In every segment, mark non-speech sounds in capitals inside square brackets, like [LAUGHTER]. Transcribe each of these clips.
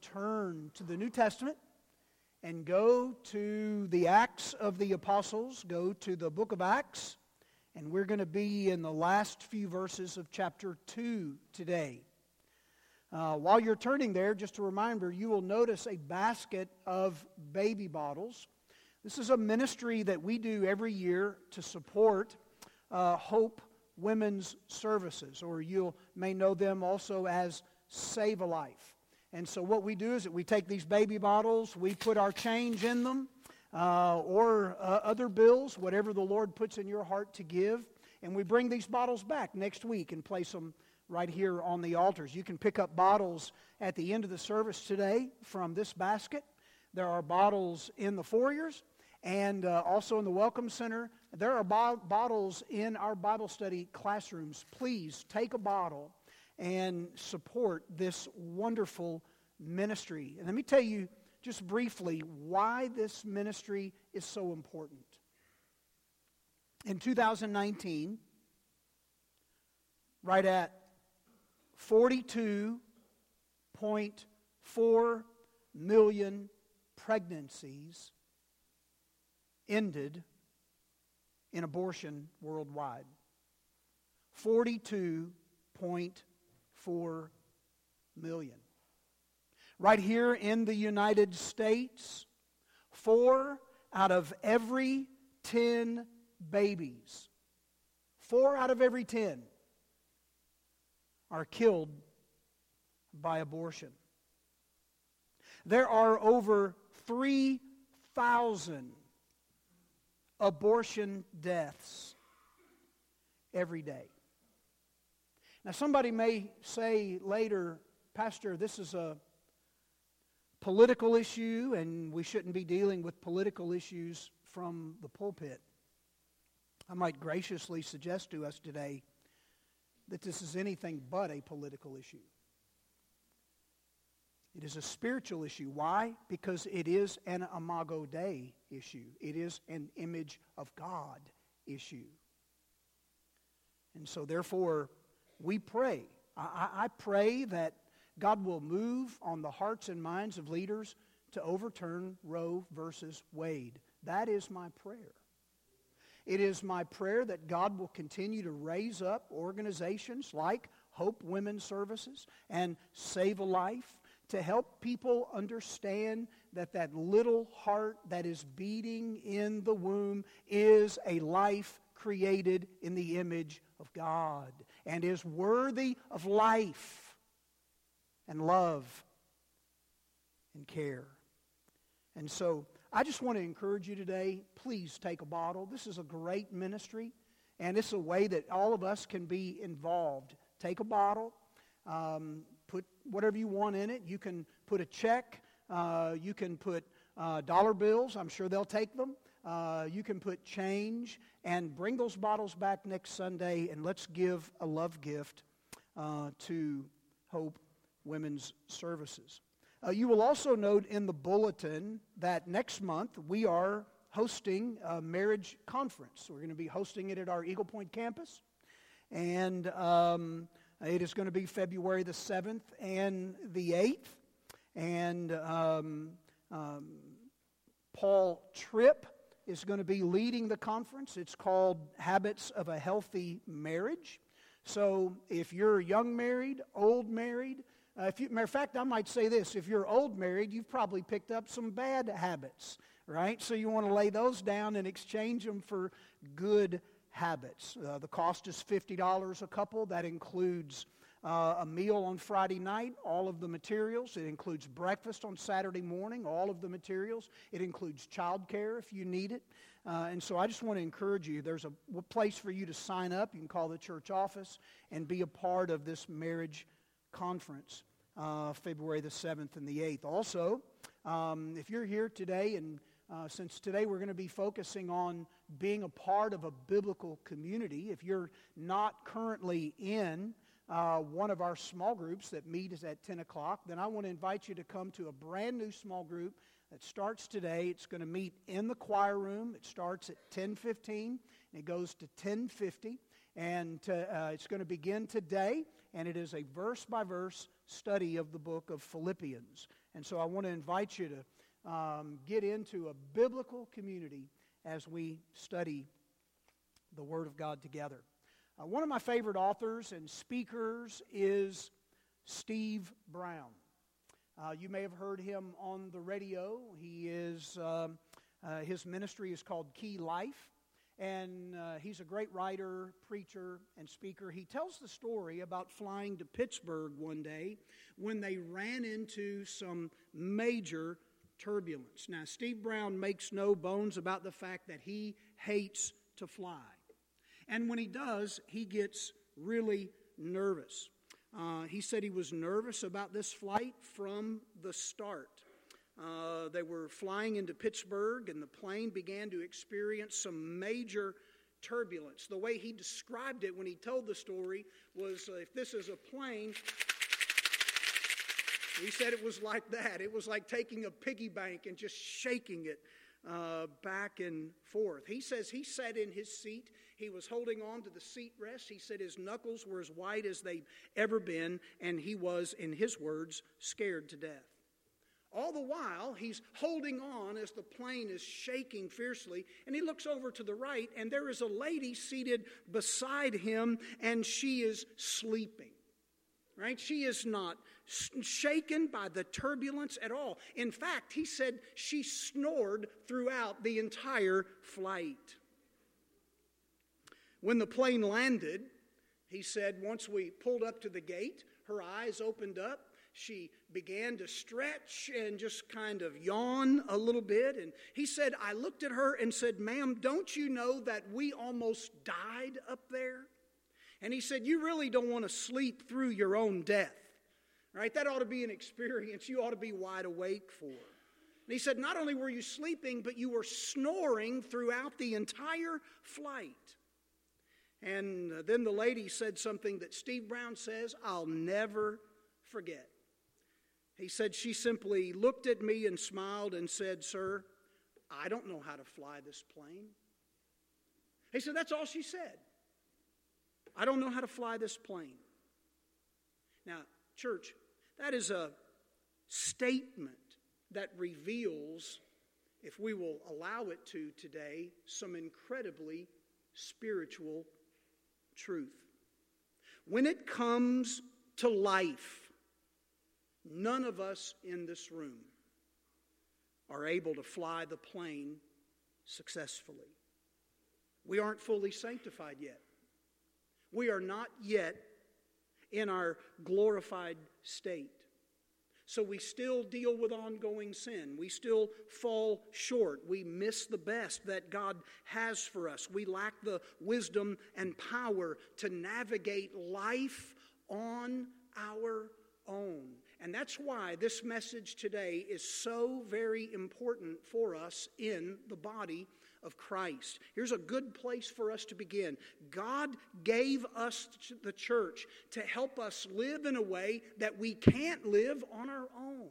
turn to the New Testament and go to the Acts of the Apostles, go to the book of Acts, and we're going to be in the last few verses of chapter 2 today. Uh, while you're turning there, just a reminder, you will notice a basket of baby bottles. This is a ministry that we do every year to support uh, Hope Women's Services, or you may know them also as Save a Life. And so what we do is that we take these baby bottles, we put our change in them, uh, or uh, other bills, whatever the Lord puts in your heart to give, and we bring these bottles back next week and place them right here on the altars. You can pick up bottles at the end of the service today from this basket. There are bottles in the foyers and uh, also in the Welcome Center. There are bo- bottles in our Bible study classrooms. Please take a bottle and support this wonderful ministry. And let me tell you just briefly why this ministry is so important. In 2019, right at 42.4 million pregnancies ended in abortion worldwide. 42.4 4 million. Right here in the United States, four out of every 10 babies, four out of every 10 are killed by abortion. There are over 3,000 abortion deaths every day. Now, somebody may say later, Pastor, this is a political issue, and we shouldn't be dealing with political issues from the pulpit. I might graciously suggest to us today that this is anything but a political issue. It is a spiritual issue. Why? Because it is an Imago Dei issue. It is an image of God issue. And so, therefore, we pray. I, I pray that God will move on the hearts and minds of leaders to overturn Roe versus Wade. That is my prayer. It is my prayer that God will continue to raise up organizations like Hope Women's Services and Save a Life to help people understand that that little heart that is beating in the womb is a life created in the image of God and is worthy of life and love and care. And so I just want to encourage you today please take a bottle. This is a great ministry, and it's a way that all of us can be involved. Take a bottle, um, put whatever you want in it. You can put a check, uh, you can put uh, dollar bills. I'm sure they'll take them. Uh, you can put change and bring those bottles back next Sunday, and let's give a love gift uh, to Hope Women's Services. Uh, you will also note in the bulletin that next month we are hosting a marriage conference. We're going to be hosting it at our Eagle Point campus, and um, it is going to be February the 7th and the 8th. And um, um, Paul Tripp is going to be leading the conference. It's called Habits of a Healthy Marriage. So if you're young married, old married, uh, if you, matter of fact, I might say this if you're old married, you've probably picked up some bad habits, right? So you want to lay those down and exchange them for good habits. Uh, the cost is $50 a couple. That includes uh, a meal on Friday night, all of the materials. It includes breakfast on Saturday morning, all of the materials. It includes childcare if you need it. Uh, and so I just want to encourage you there's a place for you to sign up. You can call the church office and be a part of this marriage conference, uh, February the 7th and the 8th. Also, um, if you're here today and uh, since today we're going to be focusing on being a part of a biblical community. If you're not currently in uh, one of our small groups that meet is at 10 o'clock, then I want to invite you to come to a brand new small group that starts today. It's going to meet in the choir room. It starts at 10:15 and it goes to 10:50, and to, uh, it's going to begin today. And it is a verse by verse study of the book of Philippians. And so I want to invite you to um, get into a biblical community as we study the Word of God together. Uh, one of my favorite authors and speakers is Steve Brown. Uh, you may have heard him on the radio. He is, um, uh, his ministry is called Key Life, and uh, he's a great writer, preacher, and speaker. He tells the story about flying to Pittsburgh one day when they ran into some major turbulence. Now, Steve Brown makes no bones about the fact that he hates to fly. And when he does, he gets really nervous. Uh, he said he was nervous about this flight from the start. Uh, they were flying into Pittsburgh, and the plane began to experience some major turbulence. The way he described it when he told the story was uh, if this is a plane, he said it was like that. It was like taking a piggy bank and just shaking it uh, back and forth. He says he sat in his seat. He was holding on to the seat rest. He said his knuckles were as white as they'd ever been, and he was, in his words, scared to death. All the while, he's holding on as the plane is shaking fiercely, and he looks over to the right, and there is a lady seated beside him, and she is sleeping. Right? She is not shaken by the turbulence at all. In fact, he said she snored throughout the entire flight. When the plane landed, he said once we pulled up to the gate, her eyes opened up. She began to stretch and just kind of yawn a little bit. And he said, I looked at her and said, Ma'am, don't you know that we almost died up there? And he said, You really don't want to sleep through your own death. Right? That ought to be an experience you ought to be wide awake for. And he said, Not only were you sleeping, but you were snoring throughout the entire flight. And then the lady said something that Steve Brown says I'll never forget. He said, She simply looked at me and smiled and said, Sir, I don't know how to fly this plane. He said, That's all she said. I don't know how to fly this plane. Now, church, that is a statement that reveals, if we will allow it to today, some incredibly spiritual truth. When it comes to life, none of us in this room are able to fly the plane successfully. We aren't fully sanctified yet. We are not yet in our glorified state. So we still deal with ongoing sin. We still fall short. We miss the best that God has for us. We lack the wisdom and power to navigate life on our own. And that's why this message today is so very important for us in the body of Christ. Here's a good place for us to begin. God gave us the church to help us live in a way that we can't live on our own.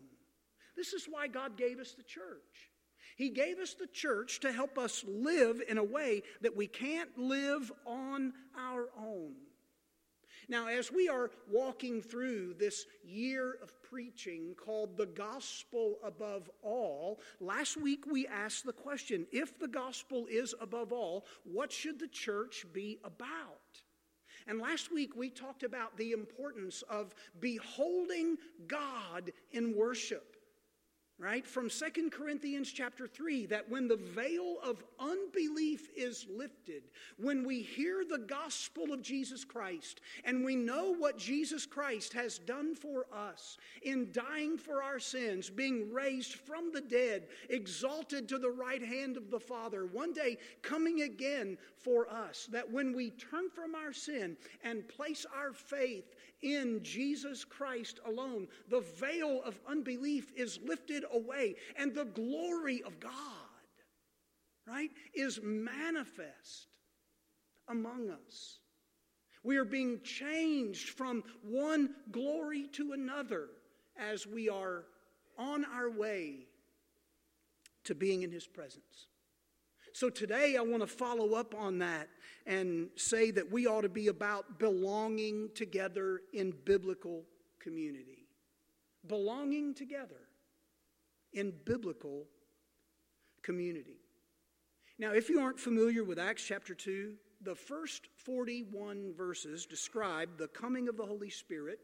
This is why God gave us the church. He gave us the church to help us live in a way that we can't live on our own. Now, as we are walking through this year of preaching called The Gospel Above All, last week we asked the question if the gospel is above all, what should the church be about? And last week we talked about the importance of beholding God in worship right? From Second corinthians chapter 3 that when the veil of unbelief is lifted when we hear the gospel of jesus christ and we know what jesus christ has done for us in dying for our sins being raised from the dead exalted to the right hand of the father one day coming again for us that when we turn from our sin and place our faith in Jesus Christ alone, the veil of unbelief is lifted away, and the glory of God, right, is manifest among us. We are being changed from one glory to another as we are on our way to being in His presence. So today I want to follow up on that and say that we ought to be about belonging together in biblical community. Belonging together in biblical community. Now, if you aren't familiar with Acts chapter 2, the first 41 verses describe the coming of the Holy Spirit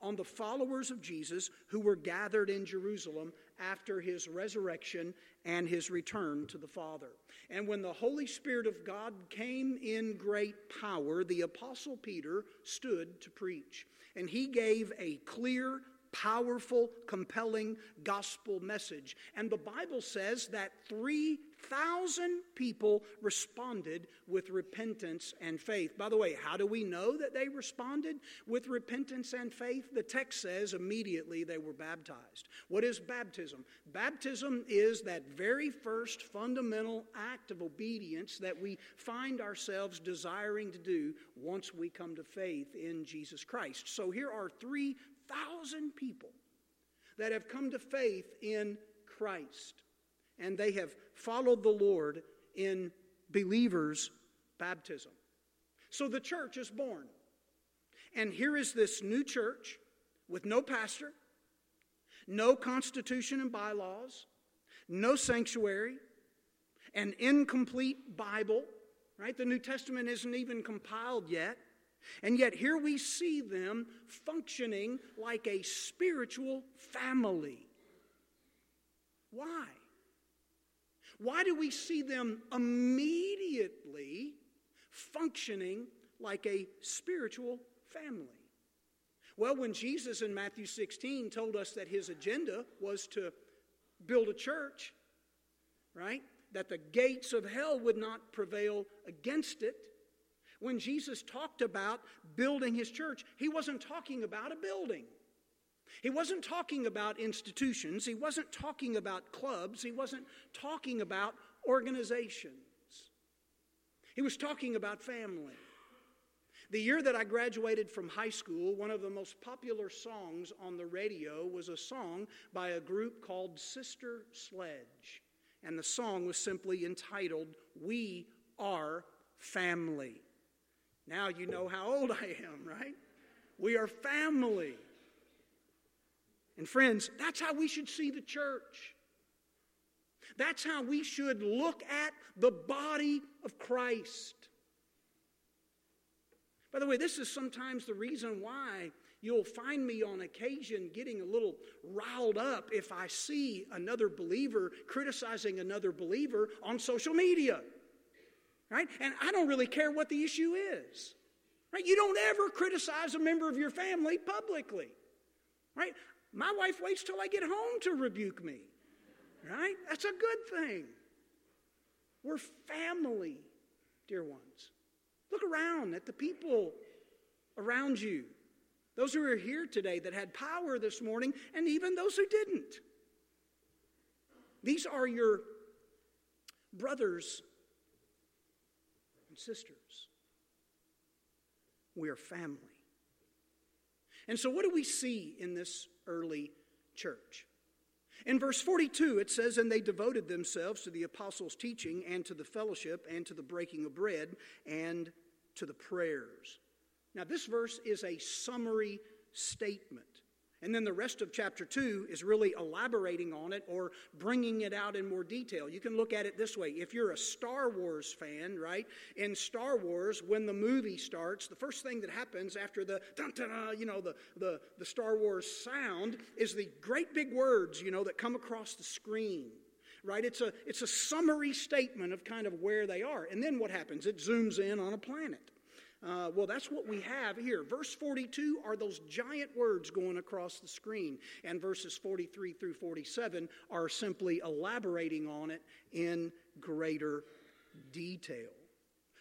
on the followers of Jesus who were gathered in Jerusalem after his resurrection and his return to the Father. And when the Holy Spirit of God came in great power, the Apostle Peter stood to preach. And he gave a clear, powerful, compelling gospel message. And the Bible says that 3,000 people responded with repentance and faith. By the way, how do we know that they responded with repentance and faith? The text says immediately they were baptized. What is baptism? Baptism is that very first fundamental act of obedience that we find ourselves desiring to do once we come to faith in Jesus Christ. So here are three thousand people that have come to faith in Christ, and they have followed the Lord in believers' baptism. So the church is born. And here is this new church with no pastor, no constitution and bylaws, no sanctuary, an incomplete Bible, right? The New Testament isn't even compiled yet. And yet, here we see them functioning like a spiritual family. Why? Why do we see them immediately functioning like a spiritual family? Well, when Jesus in Matthew 16 told us that his agenda was to build a church, right? That the gates of hell would not prevail against it. When Jesus talked about building his church, he wasn't talking about a building. He wasn't talking about institutions. He wasn't talking about clubs. He wasn't talking about organizations. He was talking about family. The year that I graduated from high school, one of the most popular songs on the radio was a song by a group called Sister Sledge. And the song was simply entitled, We Are Family. Now you know how old I am, right? We are family. And friends, that's how we should see the church. That's how we should look at the body of Christ. By the way, this is sometimes the reason why you'll find me on occasion getting a little riled up if I see another believer criticizing another believer on social media right? And I don't really care what the issue is, right? You don't ever criticize a member of your family publicly, right? My wife waits till I get home to rebuke me, right? That's a good thing. We're family, dear ones. Look around at the people around you, those who are here today that had power this morning, and even those who didn't. These are your brothers and sisters. We are family. And so, what do we see in this early church? In verse 42, it says, And they devoted themselves to the apostles' teaching and to the fellowship and to the breaking of bread and to the prayers. Now, this verse is a summary statement. And then the rest of chapter 2 is really elaborating on it or bringing it out in more detail. You can look at it this way. If you're a Star Wars fan, right, in Star Wars, when the movie starts, the first thing that happens after the dun, dun, dun, you know, the, the, the Star Wars sound is the great big words, you know, that come across the screen right? It's a, it's a summary statement of kind of where they are. And then what happens? It zooms in on a planet. Uh, well, that's what we have here. Verse 42 are those giant words going across the screen, and verses 43 through 47 are simply elaborating on it in greater detail.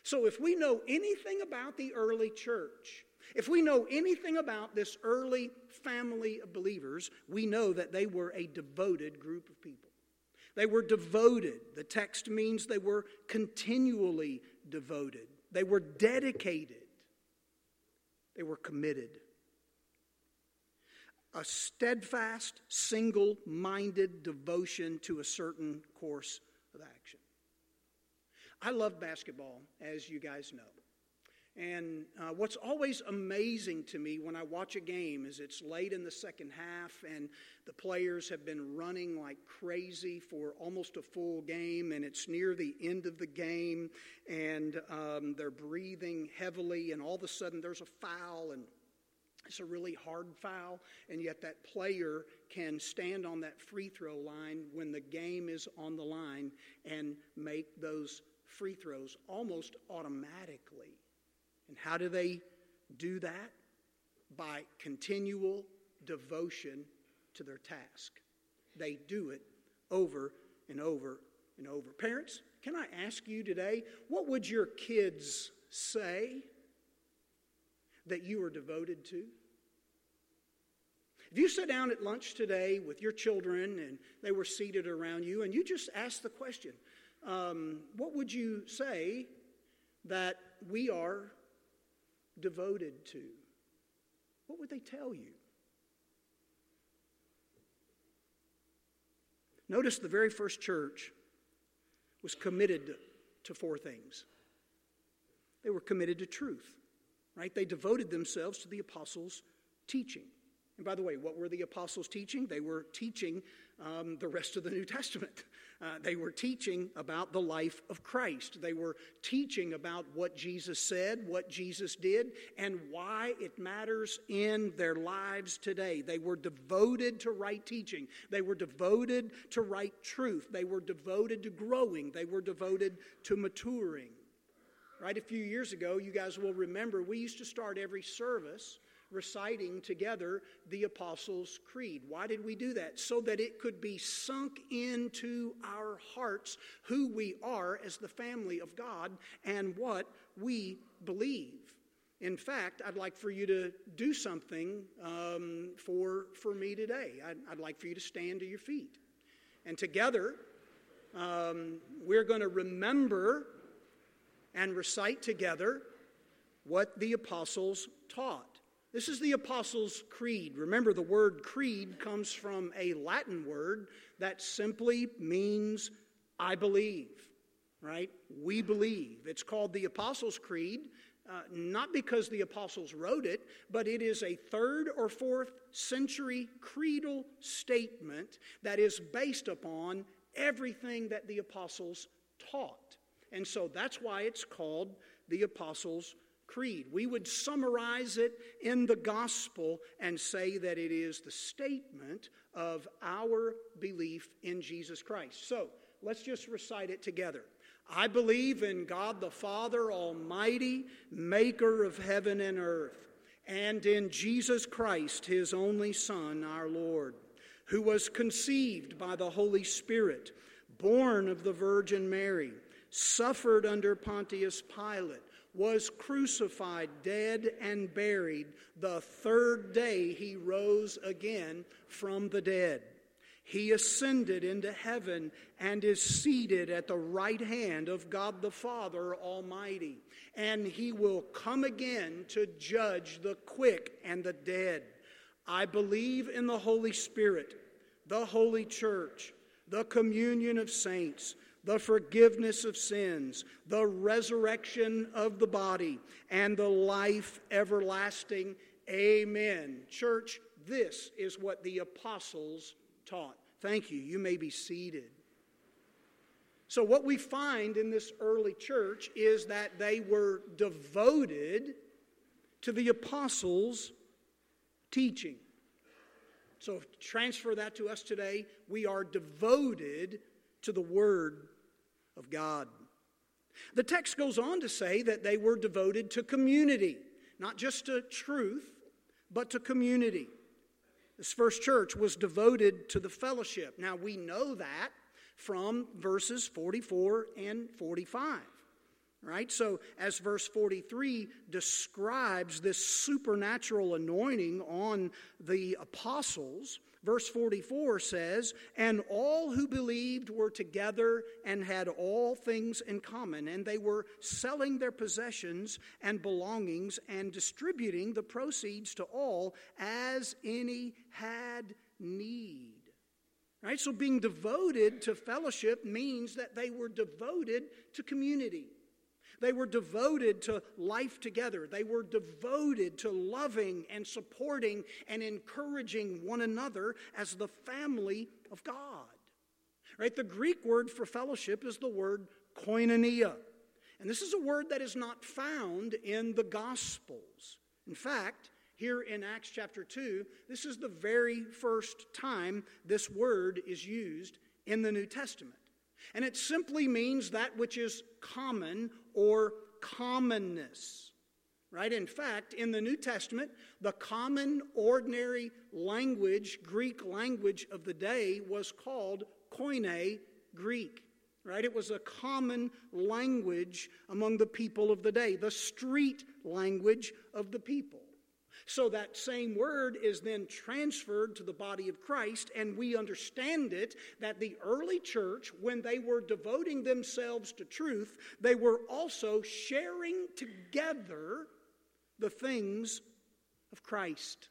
So, if we know anything about the early church, if we know anything about this early family of believers, we know that they were a devoted group of people. They were devoted. The text means they were continually devoted. They were dedicated, they were committed. A steadfast, single minded devotion to a certain course of action. I love basketball, as you guys know. And uh, what's always amazing to me when I watch a game is it's late in the second half and the players have been running like crazy for almost a full game and it's near the end of the game and um, they're breathing heavily and all of a sudden there's a foul and it's a really hard foul, and yet that player can stand on that free throw line when the game is on the line and make those free throws almost automatically. And how do they do that? By continual devotion to their task. They do it over and over and over. Parents, can I ask you today, what would your kids say that you are devoted to? If you sit down at lunch today with your children and they were seated around you and you just ask the question, um, what would you say that we are devoted to? What would they tell you? Notice the very first church was committed to four things. They were committed to truth, right? They devoted themselves to the apostles' teaching. And by the way, what were the apostles teaching? They were teaching um, the rest of the New Testament. Uh, they were teaching about the life of Christ. They were teaching about what Jesus said, what Jesus did, and why it matters in their lives today. They were devoted to right teaching. They were devoted to right truth. They were devoted to growing. They were devoted to maturing. Right? A few years ago, you guys will remember, we used to start every service reciting together the Apostles' Creed. Why did we do that? So that it could be sunk into our hearts who we are as the family of God and what we believe. In fact, I'd like for you to do something um, for, for me today. I'd, I'd, like for you to stand to your feet. And together, um, we're going to remember and recite together what the apostles taught. This is the Apostles' Creed. Remember, the word creed comes from a Latin word that simply means I believe, right? We believe. It's called the Apostles' Creed, uh, not because the apostles wrote it, but it is a third or fourth century creedal statement that is based upon everything that the apostles taught. And so that's why it's called the Apostles' Creed. We would summarize it in the gospel and say that it is the statement of our belief in Jesus Christ. So let's just recite it together. I believe in God the Father Almighty, maker of heaven and earth, and in Jesus Christ, his only Son, our Lord, who was conceived by the Holy Spirit, born of the Virgin Mary, suffered under Pontius Pilate was crucified, dead, and buried. The third day he rose again from the dead. He ascended into heaven and is seated at the right hand of God the Father Almighty. And he will come again to judge the quick and the dead. I believe in the Holy Spirit, the Holy Church, the communion of saints the forgiveness of sins, the resurrection of the body, and the life everlasting. Amen. Church, this is what the apostles taught. Thank you. You may be seated. So, what we find in this early church is that they were devoted to the apostles' teaching. So, transfer that to us today. We are devoted to the Word of God. The text goes on to say that they were devoted to community, not just to truth, but to community. This first church was devoted to the fellowship. Now we know that from verses 44 and 45. Right? So, as verse 43 describes this supernatural anointing on the apostles, Verse 44 says, And all who believed were together and had all things in common, and they were selling their possessions and belongings and distributing the proceeds to all as any had need. Right? So being devoted to fellowship means that they were devoted to community. They were devoted to life together. They were devoted to loving and supporting and encouraging one another as the family of God. Right? The Greek word for fellowship is the word koinonia. And this is a word that is not found in the Gospels. In fact, here in Acts chapter 2, this is the very first time this word is used in the New Testament. And it simply means that which is common or commonness. Right? In fact, in the New Testament, the common, ordinary language, Greek language of the day, was called Koine Greek. Right? It was a common language among the people of the day, the street language of the people. So that same word is then transferred to the body of Christ, and we understand it that the early church, when they were devoting themselves to truth, they were also sharing together the things of Christ.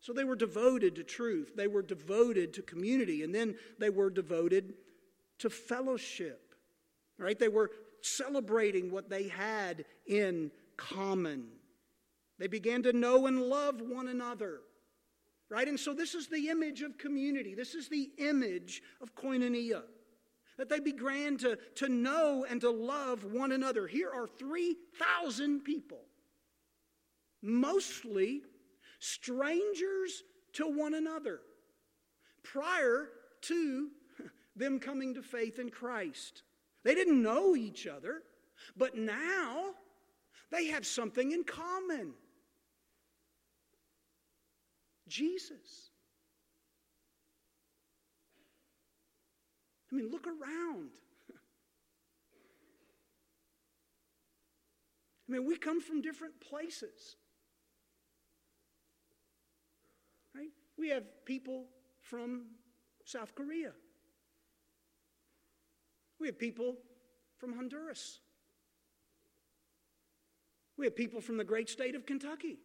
So they were devoted to truth, they were devoted to community, and then they were devoted to fellowship. Right? They were celebrating what they had in common. They began to know and love one another. Right? And so this is the image of community. This is the image of koinonia. That they began to, to know and to love one another. Here are 3,000 people, mostly strangers to one another, prior to [LAUGHS] them coming to faith in Christ. They didn't know each other, but now they have something in common. Jesus. I mean, look around. I mean, we come from different places. Right? We have people from South Korea. We have people from Honduras. We have people from the great state of Kentucky.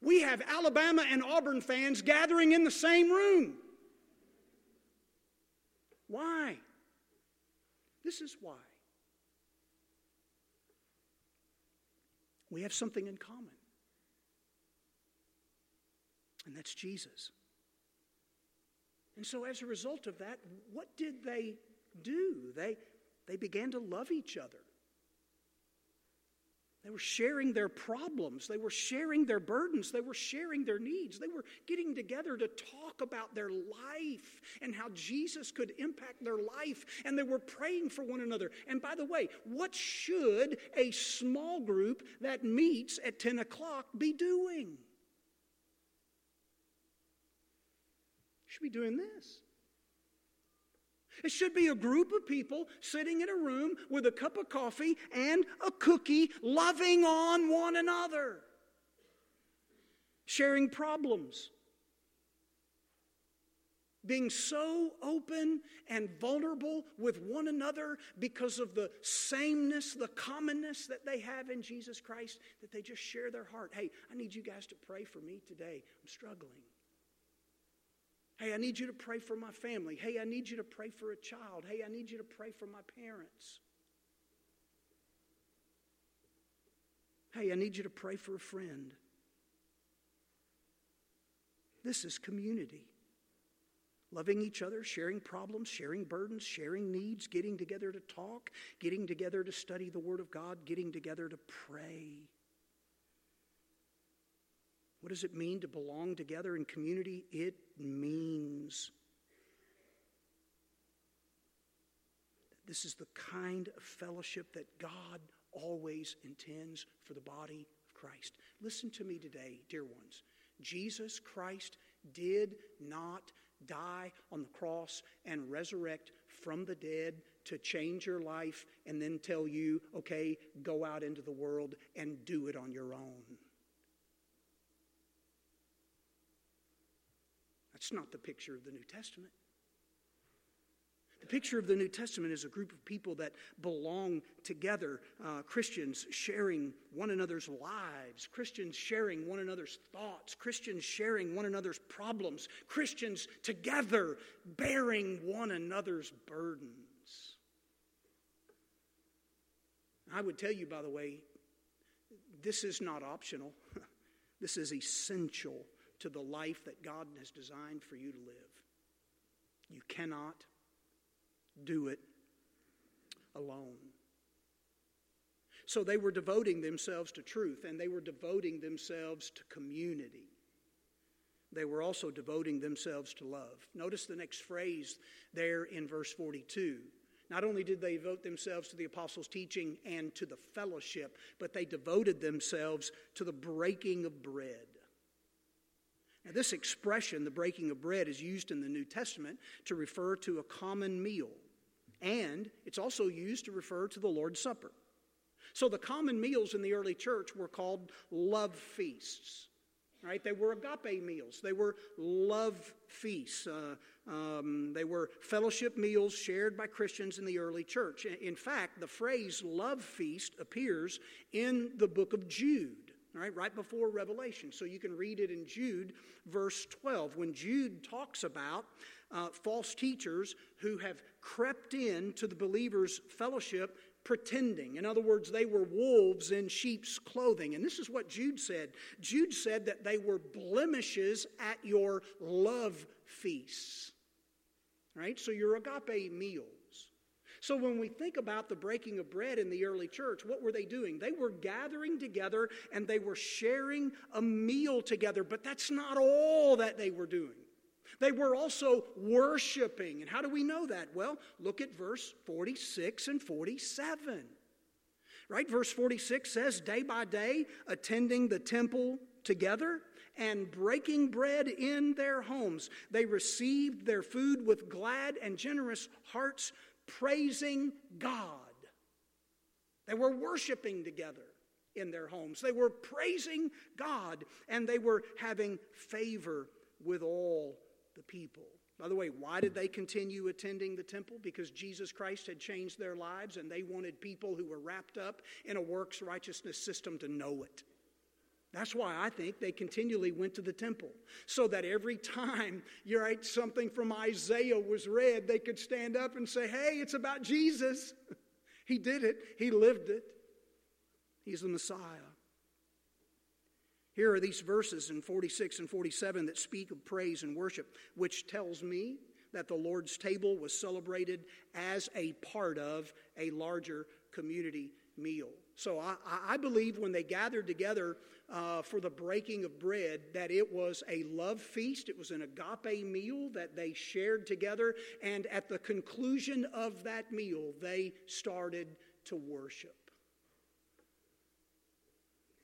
We have Alabama and Auburn fans gathering in the same room. Why? This is why. We have something in common, and that's Jesus. And so, as a result of that, what did they do? They, they began to love each other. They were sharing their problems. They were sharing their burdens. They were sharing their needs. They were getting together to talk about their life and how Jesus could impact their life. And they were praying for one another. And by the way, what should a small group that meets at 10 o'clock be doing? Should be doing this. It should be a group of people sitting in a room with a cup of coffee and a cookie, loving on one another, sharing problems, being so open and vulnerable with one another because of the sameness, the commonness that they have in Jesus Christ, that they just share their heart. Hey, I need you guys to pray for me today. I'm struggling. Hey, I need you to pray for my family. Hey, I need you to pray for a child. Hey, I need you to pray for my parents. Hey, I need you to pray for a friend. This is community. Loving each other, sharing problems, sharing burdens, sharing needs, getting together to talk, getting together to study the Word of God, getting together to pray. What does it mean to belong together in community? It means that this is the kind of fellowship that God always intends for the body of Christ. Listen to me today, dear ones. Jesus Christ did not die on the cross and resurrect from the dead to change your life and then tell you, okay, go out into the world and do it on your own. That's not the picture of the New Testament. The picture of the New Testament is a group of people that belong together, uh, Christians sharing one another's lives, Christians sharing one another's thoughts, Christians sharing one another's problems, Christians together bearing one another's burdens. I would tell you, by the way, this is not optional. [LAUGHS] this is essential to the life that God has designed for you to live. You cannot do it alone. So they were devoting themselves to truth and they were devoting themselves to community. They were also devoting themselves to love. Notice the next phrase there in verse 42. Not only did they devote themselves to the apostles' teaching and to the fellowship, but they devoted themselves to the breaking of bread. Now, this expression, the breaking of bread, is used in the New Testament to refer to a common meal, and it's also used to refer to the Lord's Supper. So, the common meals in the early church were called love feasts. Right? They were agape meals. They were love feasts. Uh, um, they were fellowship meals shared by Christians in the early church. In fact, the phrase love feast appears in the book of Jude, right, right before Revelation. So you can read it in Jude, verse 12, when Jude talks about uh, false teachers who have crept in to the believers' fellowship pretending. In other words, they were wolves in sheep's clothing. And this is what Jude said. Jude said that they were blemishes at your love feasts right? So your agape meals. So when we think about the breaking of bread in the early church, what were they doing? They were gathering together and they were sharing a meal together, but that's not all that they were doing. They were also worshiping. And how do we know that? Well, look at verse 46 and 47. Right? Verse 46 says, day by day, attending the temple together and breaking bread in their homes. They received their food with glad and generous hearts, praising God. They were worshiping together in their homes. They were praising God and they were having favor with all the people. By the way, why did they continue attending the temple? Because Jesus Christ had changed their lives and they wanted people who were wrapped up in a works righteousness system to know it. That's why I think they continually went to the temple. So that every time [LAUGHS] you write something from Isaiah was read, they could stand up and say, Hey, it's about Jesus. [LAUGHS] he did it, He lived it. He's the Messiah. Here are these verses in 46 and 47 that speak of praise and worship, which tells me that the Lord's table was celebrated as a part of a larger community meal. So I, I believe when they gathered together uh, for the breaking of bread that it was a love feast. It was an agape meal that they shared together. And at the conclusion of that meal, they started to worship.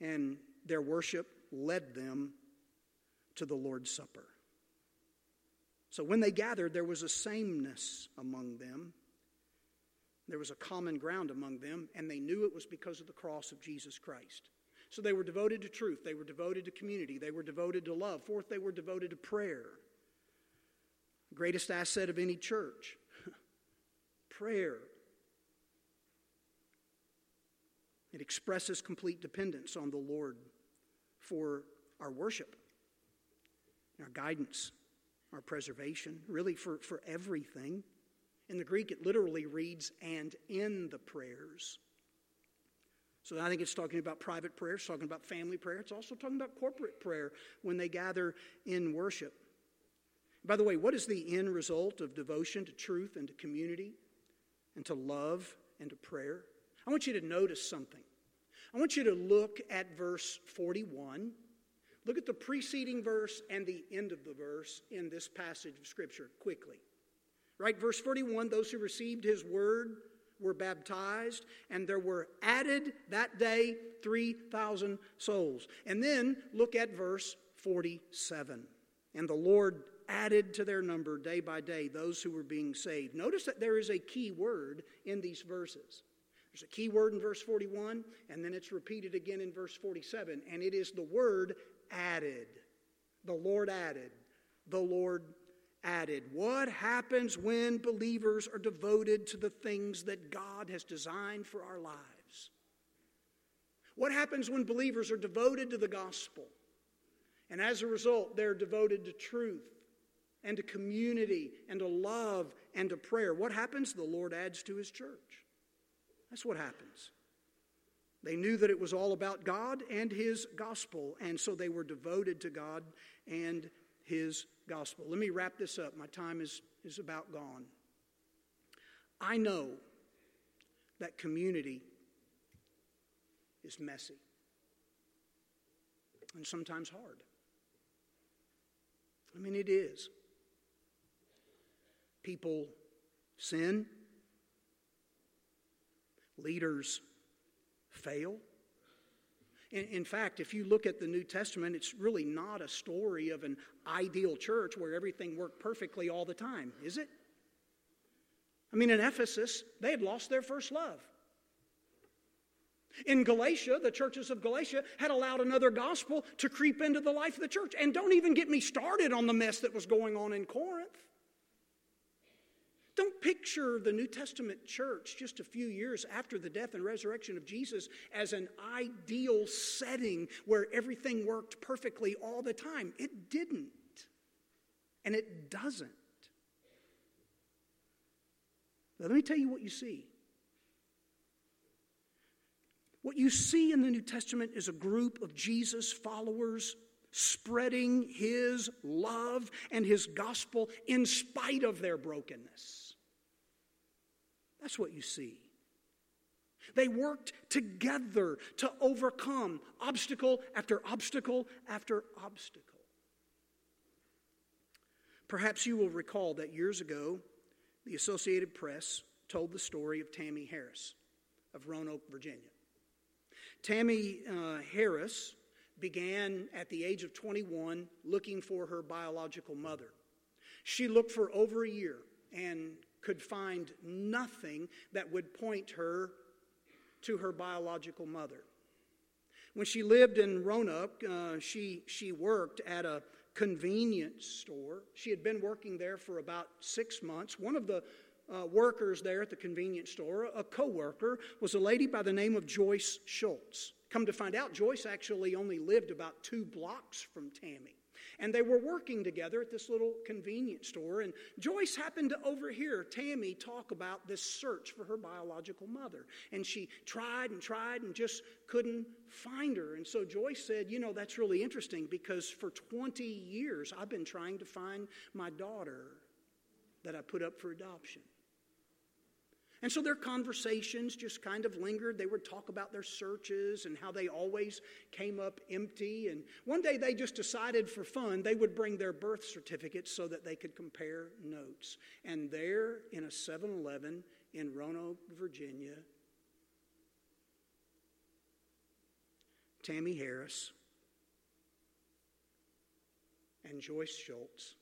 And their worship led them to the Lord's Supper. So when they gathered, there was a sameness among them. There was a common ground among them, and they knew it was because of the cross of Jesus Christ. So they were devoted to truth, they were devoted to community, they were devoted to love. Fourth, they were devoted to prayer. Greatest asset of any church [LAUGHS] prayer. It expresses complete dependence on the Lord for our worship, our guidance, our preservation, really for, for everything. In the Greek, it literally reads, and in the prayers. So I think it's talking about private prayer, it's talking about family prayer, it's also talking about corporate prayer when they gather in worship. By the way, what is the end result of devotion to truth and to community and to love and to prayer? I want you to notice something. I want you to look at verse 41. Look at the preceding verse and the end of the verse in this passage of Scripture quickly. Right? Verse 41 those who received his word were baptized, and there were added that day 3,000 souls. And then look at verse 47. And the Lord added to their number day by day those who were being saved. Notice that there is a key word in these verses. There's a key word in verse 41, and then it's repeated again in verse 47, and it is the word added. The Lord added. The Lord added. What happens when believers are devoted to the things that God has designed for our lives? What happens when believers are devoted to the gospel? And as a result, they're devoted to truth and to community and to love and to prayer. What happens? The Lord adds to his church. That's what happens. They knew that it was all about God and His gospel, and so they were devoted to God and His gospel. Let me wrap this up. My time is, is about gone. I know that community is messy and sometimes hard. I mean, it is. People sin, leaders fail. In, fact, if you look at the New Testament, it's really not a story of an ideal church where everything worked perfectly all the time, is it? I mean, in Ephesus, they had lost their first love. In Galatia, the churches of Galatia had allowed another gospel to creep into the life of the church. And don't even get me started on the mess that was going on in Corinth. Don't picture the New Testament church just a few years after the death and resurrection of Jesus as an ideal setting where everything worked perfectly all the time. It didn't. And it doesn't. Let me tell you what you see. What you see in the New Testament is a group of Jesus followers spreading his love and his gospel in spite of their brokenness. That's what you see. They worked together to overcome obstacle after obstacle after obstacle. Perhaps you will recall that years ago, the Associated Press told the story of Tammy Harris of Roanoke, Virginia. Tammy uh, Harris began at the age of 21 looking for her biological mother. She looked for over a year and could find nothing that would point her to her biological mother. When she lived in Roanoke, uh, she, she worked at a convenience store. She had been working there for about six months. One of the uh, workers there at the convenience store, a co-worker, was a lady by the name of Joyce Schultz. Come to find out, Joyce actually only lived about two blocks from Tammy. And they were working together at this little convenience store. And Joyce happened to overhear Tammy talk about this search for her biological mother. And she tried and tried and just couldn't find her. And so Joyce said, You know, that's really interesting because for 20 years I've been trying to find my daughter that I put up for adoption. And so their conversations just kind of lingered. They would talk about their searches and how they always came up empty. And one day they just decided for fun they would bring their birth certificates so that they could compare notes. And there in a 7 Eleven in Roanoke, Virginia, Tammy Harris and Joyce Schultz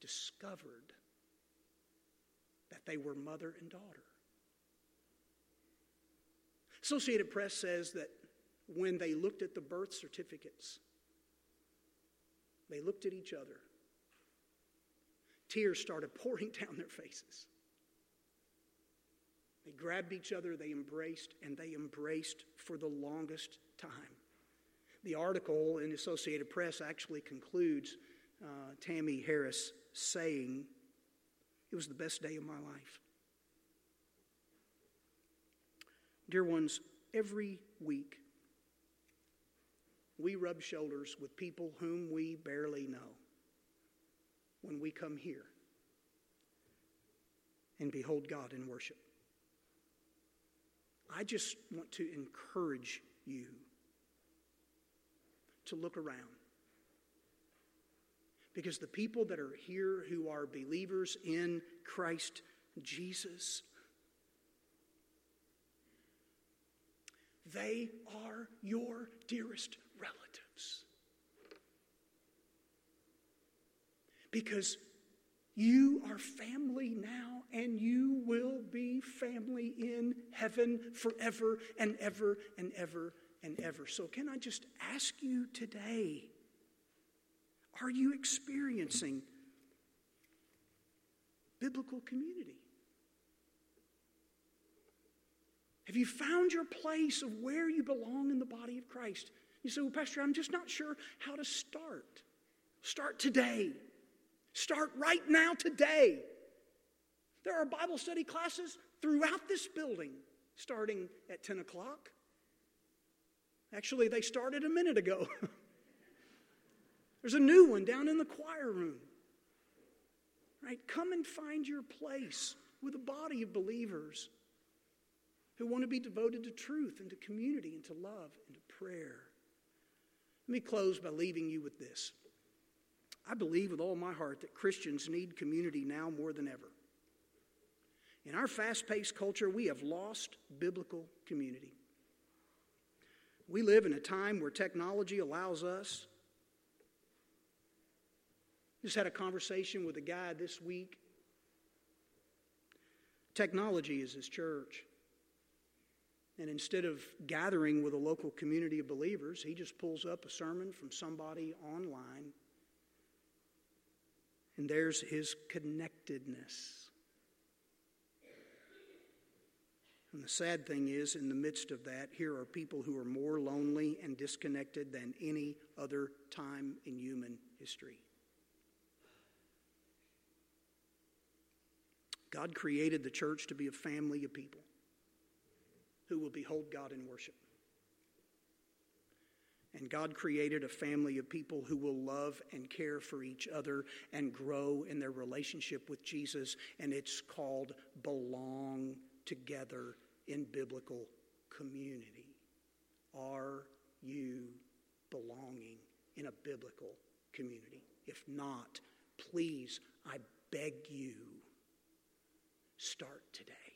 discovered that they were mother and daughter. Associated Press says that when they looked at the birth certificates, they looked at each other. Tears started [LAUGHS] pouring down their faces. They grabbed each other, they embraced, and they embraced for the longest time. The article in Associated Press actually concludes uh, Tammy Harris saying, it was the best day of my life. Dear ones, every week we rub shoulders with people whom we barely know when we come here and behold God in worship. I just want to encourage you to look around because the people that are here who are believers in Christ Jesus, they are your dearest relatives. Because you are family now, and you will be family in heaven forever and ever and ever and ever. So, can I just ask you today? Are you experiencing biblical community? Have you found your place of where you belong in the body of Christ? You say, Well, Pastor, I'm just not sure how to start. Start today. Start right now, today. There are Bible study classes throughout this building starting at 10 o'clock Actually, they started a minute ago. [LAUGHS] There's a new one down in the choir room. Right? Come and find your place with a body of believers who want to be devoted to truth and to community and to love and to prayer. Let me close by leaving you with this. I believe with all my heart that Christians need community now more than ever. In our fast paced culture, we have lost biblical community. We live in a time where technology allows us. Just had a conversation with a guy this week. Technology is his church. And instead of gathering with a local community of believers, he just pulls up a sermon from somebody online. And there's his connectedness. And the sad thing is, in the midst of that, here are people who are more lonely and disconnected than any other time in human history. God created the church to be a family of people who will behold God in worship. And God created a family of people who will love and care for each other and grow in their relationship with Jesus. And it's called belong together in biblical community? Are you belonging in a biblical community? If not, please, I beg you, start today.